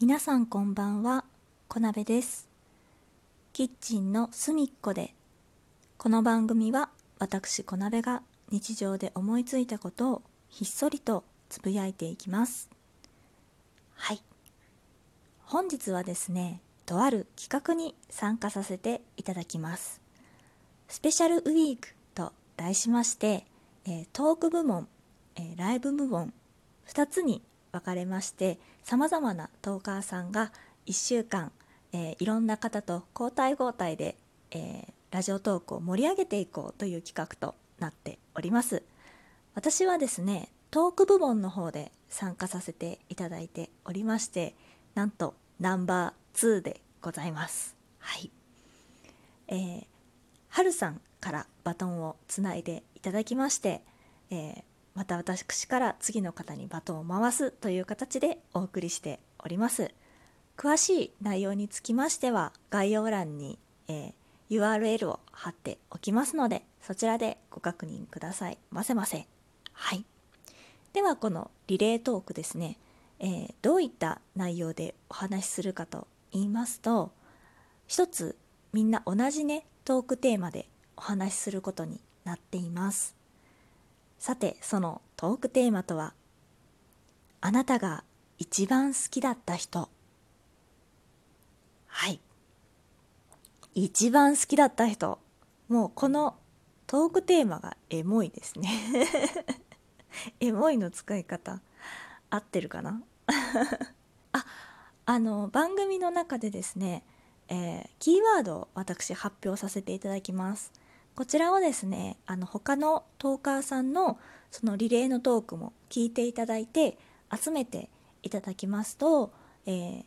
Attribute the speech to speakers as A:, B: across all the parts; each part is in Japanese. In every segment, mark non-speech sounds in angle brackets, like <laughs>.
A: 皆さんこんばんは、小鍋です。キッチンの隅っこで、この番組は私小鍋が日常で思いついたことをひっそりとつぶやいていきます。はい。本日はですね、とある企画に参加させていただきます。スペシャルウィークと題しまして、えトーク部門、えライブ部門2つに分かれましてさまざまなトーカーさんが1週間、えーいろんな方と交代交代で、えーラジオトークを盛り上げていこうという企画となっております。私はですねトーク部門の方で参加させていただいておりましてなんとナンバー2でございます。はい。えー、はるさんからバトンをつないでいただきまして、えーまた私から次の方にバトンを回すという形でお送りしております。詳しい内容につきましては概要欄に、えー URL を貼っておきますのでそちらでご確認ください。ませませ。はい。ではこのリレートークですね、えーどういった内容でお話しするかと言いますと一つみんな同じねトークテーマでお話しすることになっています。さてそのトークテーマとはあなたが一番好きだった人。はい。一番好きだった人。もうこのトークテーマがエモいですね。<laughs> エモいの使い方。合ってるかな？<laughs> ああの番組の中でですね、えーキーワードを私発表させていただきます。こちらをですねあの他のトーカーさんのそのリレーのトークも聞いていただいて集めていただきますと、えー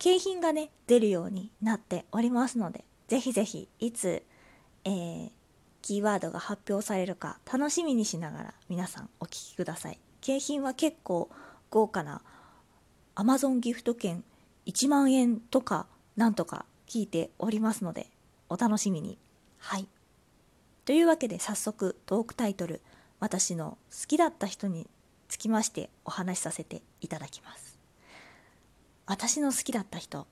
A: 景品がね出るようになっておりますのでぜひぜひいつ、えーキーワードが発表されるか楽しみにしながら皆さんお聞きください。景品は結構豪華な Amazon ギフト券1万円とかなんとか聞いておりますのでお楽しみに。はい。というわけで早速トークタイトル「私の好きだった人」につきましてお話しさせていただきます私の好きだった人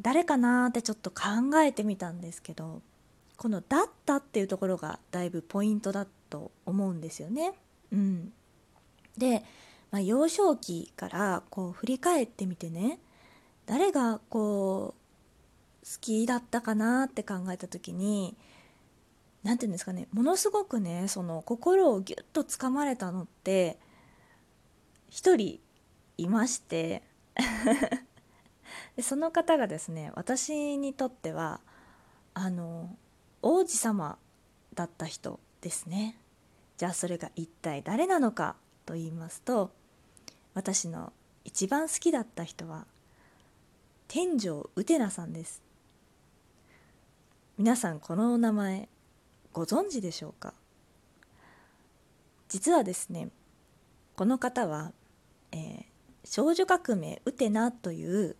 A: 誰かなーってちょっと考えてみたんですけどこの「だった」っていうところがだいぶポイントだと思うんですよね。うん、で、まあ、幼少期からこう振り返ってみてね誰がこう好きだったかなって考えた時に何て言うんですかねものすごくねその心をギュッとつかまれたのって一人いまして <laughs> でその方がですね私にとってはあの王子様だった人ですね。じゃあそれが一体誰なのかと言いますと私の一番好きだった人は天井うてなさんです。皆さんこのお名前ご存知でしょうか？実はですねこの方は、えー少女革命ウテナという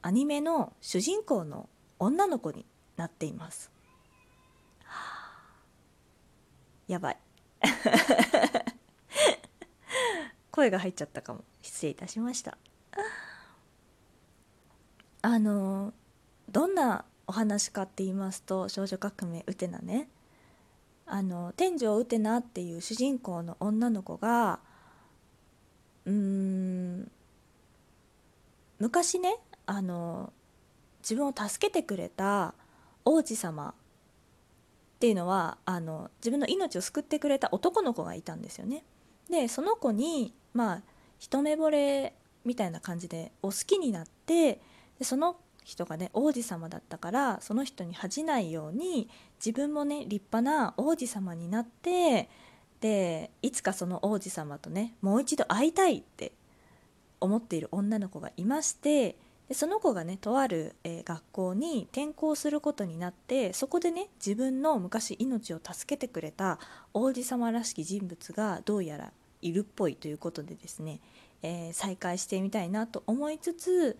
A: アニメの主人公の女の子になっています。やばい。<laughs> 声が入っちゃったかも。失礼いたしました。あのどんなお話かって言いますと少女革命ウテナねあの天井ウテナっていう主人公の女の子がうーん昔ねあの自分を助けてくれた王子様っていうのはあの自分の命を救ってくれた男の子がいたんですよね。でその子にまあ一目惚れみたいな感じでお好きになってでその人がね王子様だったからその人に恥じないように自分もね立派な王子様になってでいつかその王子様とねもう一度会いたいって思っている女の子がいましてでその子がねとある、えー学校に転校することになってそこでね自分の昔命を助けてくれた王子様らしき人物がどうやらいるっぽいということでですね、えー再会してみたいなと思いつつ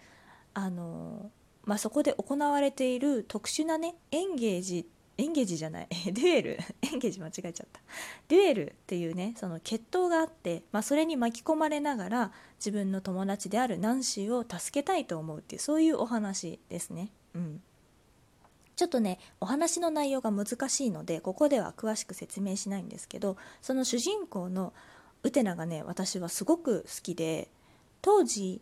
A: あのーまあ、そこで行われている特殊なねエンゲージっエンゲージじゃない。<laughs> デュエル。エンゲージ間違えちゃった。デュエルっていうねその決闘があって、まあ、それに巻き込まれながら自分の友達であるナンシーを助けたいと思うっていうそういうお話ですね。うん。ちょっとねお話の内容が難しいのでここでは詳しく説明しないんですけどその主人公のウテナがね私はすごく好きで当時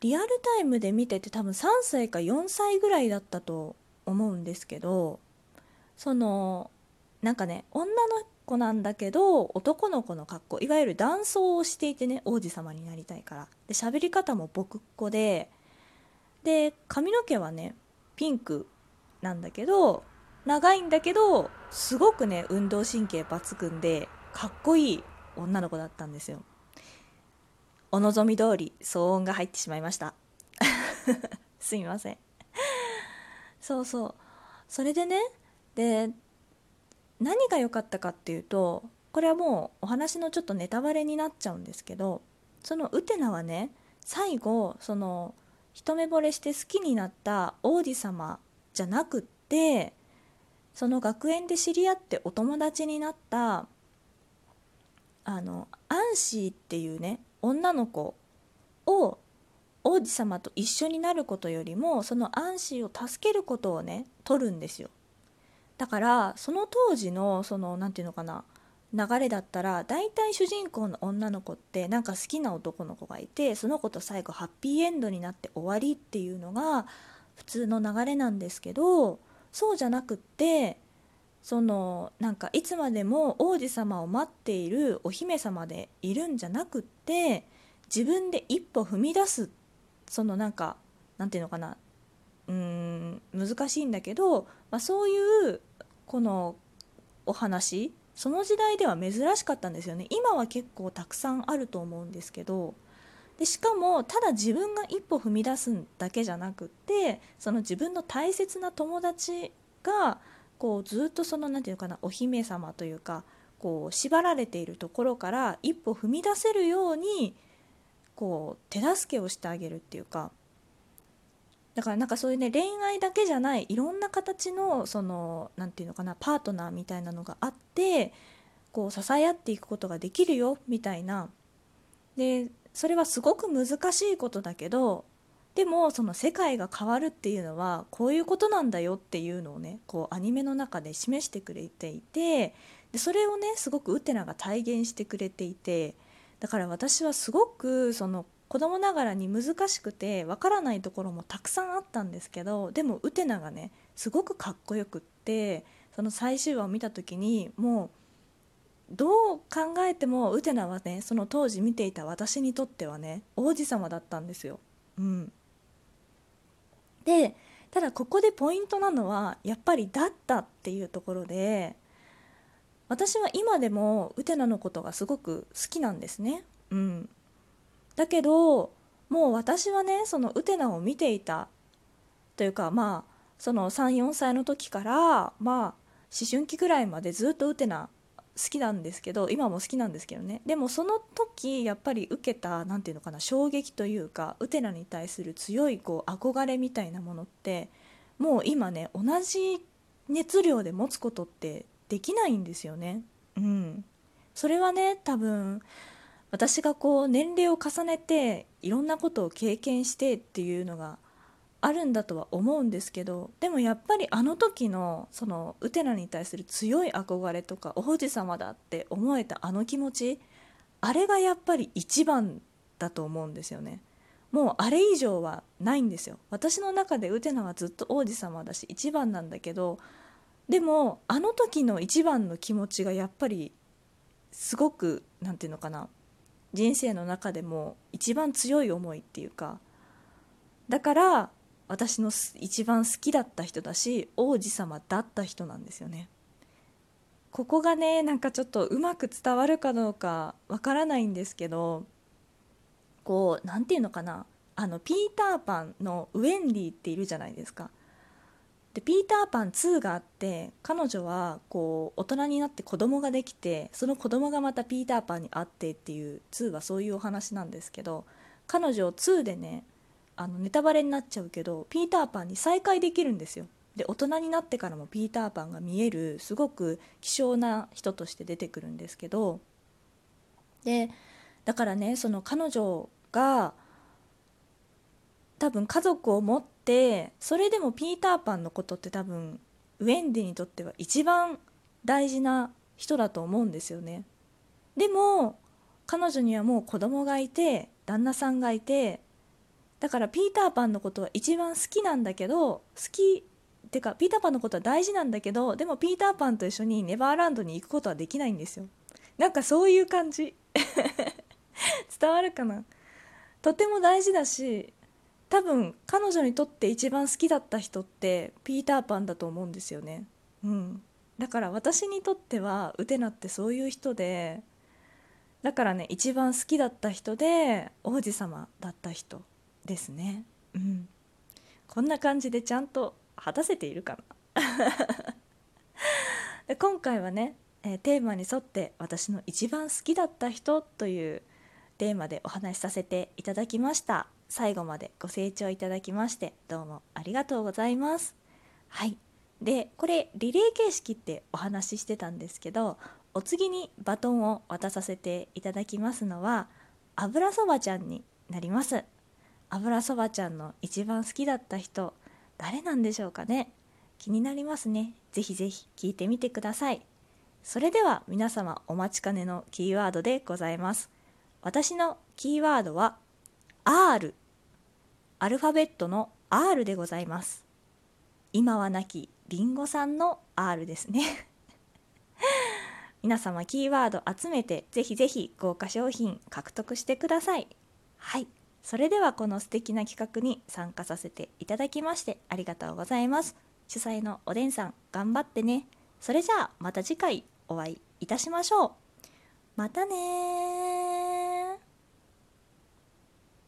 A: リアルタイムで見てて多分3歳か4歳ぐらいだったと思うんですけどそのなんかね女の子なんだけど男の子の格好いわゆる男装をしていてね王子様になりたいから。で喋り方も僕っ子でで髪の毛はねピンクなんだけど長いんだけどすごくね運動神経抜群でかっこいい女の子だったんですよ。お望み通り騒音が入ってしまいました。<laughs> すみません。そうそう。それでねで何が良かったかっていうとこれはもうお話のちょっとネタバレになっちゃうんですけどそのウテナはね最後その一目惚れして好きになった王子様じゃなくってその学園で知り合ってお友達になったあのアンシーっていうね女の子を王子様と一緒になることよりもそのアンシーを助けることをね取るんですよ。だからその当時のその何て言うのかな流れだったら大体主人公の女の子ってなんか好きな男の子がいてその子と最後ハッピーエンドになって終わりっていうのが普通の流れなんですけどそうじゃなくってそのなんかいつまでも王子様を待っているお姫様でいるんじゃなくって自分で一歩踏み出すそのなんかなんていうのかなうー難しいんだけど、まあ、そういうこのお話その時代では珍しかったんですよね。今は結構たくさんあると思うんですけどでしかもただ自分が一歩踏み出すだけじゃなくってその自分の大切な友達がこうずっとその何て言うかなお姫様というかこう縛られているところから一歩踏み出せるようにこう手助けをしてあげるっていうかだからなんかそういうね恋愛だけじゃないいろんな形のその何て言うのかなパートナーみたいなのがあってこう支え合っていくことができるよみたいな。でそれはすごく難しいことだけどでもその世界が変わるっていうのはこういうことなんだよっていうのをねこうアニメの中で示してくれていてでそれをねすごくウテナが体現してくれていてだから私はすごくその子供ながらに難しくてわからないところもたくさんあったんですけどでもウテナがねすごくかっこよくってその最終話を見た時にもうどう考えてもウテナはねその当時見ていた私にとってはね王子様だったんですよ。うん、でただここでポイントなのはやっぱり「だった」っていうところで私は今でもウテナのことがすごく好きなんですね。うん、だけどもう私はねそのウテナを見ていた。というかまあその34歳の時からまあ思春期ぐらいまでずっとウテナ好きなんですけど今も好きなんですけどね。でもその時やっぱり受けた何て言うのかな衝撃というかウテナに対する強いこう憧れみたいなものってもう今ね同じ熱量で持つことってできないんですよね。うん、それはね多分私がこう年齢を重ねていろんなことを経験してっていうのがあるんだとは思うんですけどでもやっぱりあの時のそのウテナに対する強い憧れとか王子様だって思えたあの気持ちあれがやっぱり一番だと思うんですよね。もうあれ以上はないんですよ。私の中でウテナはずっと王子様だし一番なんだけどでもあの時の一番の気持ちがやっぱりすごく何て言うのかな人生の中でも一番強い思いっていうかだから私の一番好きだった人だし王子様だった人なんですよね。ここがねなんかちょっとうまく伝わるかどうかわからないんですけどこう何て言うのかな。あのピーターパンのウェンディっているじゃないですか。でピーターパン2があって彼女はこう大人になって子供ができてその子供がまたピーターパンに会ってっていう2はそういうお話なんですけど彼女2でねあのネタバレになっちゃうけどピーターパンに再会できるんですよ。で大人になってからもピーターパンが見えるすごく希少な人として出てくるんですけどでだからねその彼女が多分家族を持ってってそれでもピーターパンのことって多分ウェンディにとっては一番大事な人だと思うんですよね。でも彼女にはもう子供がいて旦那さんがいてだからピーターパンのことは一番好きなんだけど好きってかピーターパンのことは大事なんだけどでもピーターパンと一緒にネバーランドに行くことはできないんですよ。なんかそういう感じ。<laughs> 伝わるかな？とても大事だし多分彼女にとって一番好きだった人ってピーターパンだと思うんですよね。うん。だから私にとってはウテナってそういう人でだからね一番好きだった人で王子様だった人ですね。うん。こんな感じでちゃんと果たせているかな。<laughs> で今回はね、えー、テーマに沿って私の一番好きだった人というテーマでお話しさせていただきました。最後までご清聴いただきましてどうもありがとうございます。はい。でこれリレー形式ってお話ししてたんですけどお次にバトンを渡させていただきますのは油そばちゃんになります。油そばちゃんの一番好きだった人誰なんでしょうかね？気になりますね。ぜひぜひ聞いてみてください。それでは皆様お待ちかねのキーワードでございます。私のキーワードは R アルファベットの R でございます。今はなきりんごさんの R ですね。<laughs> 皆様キーワード集めてぜひぜひ豪華商品獲得してください。はい。それではこの素敵な企画に参加させていただきましてありがとうございます。主催のおでんさん頑張ってね。それじゃあまた次回お会いいたしましょう。またね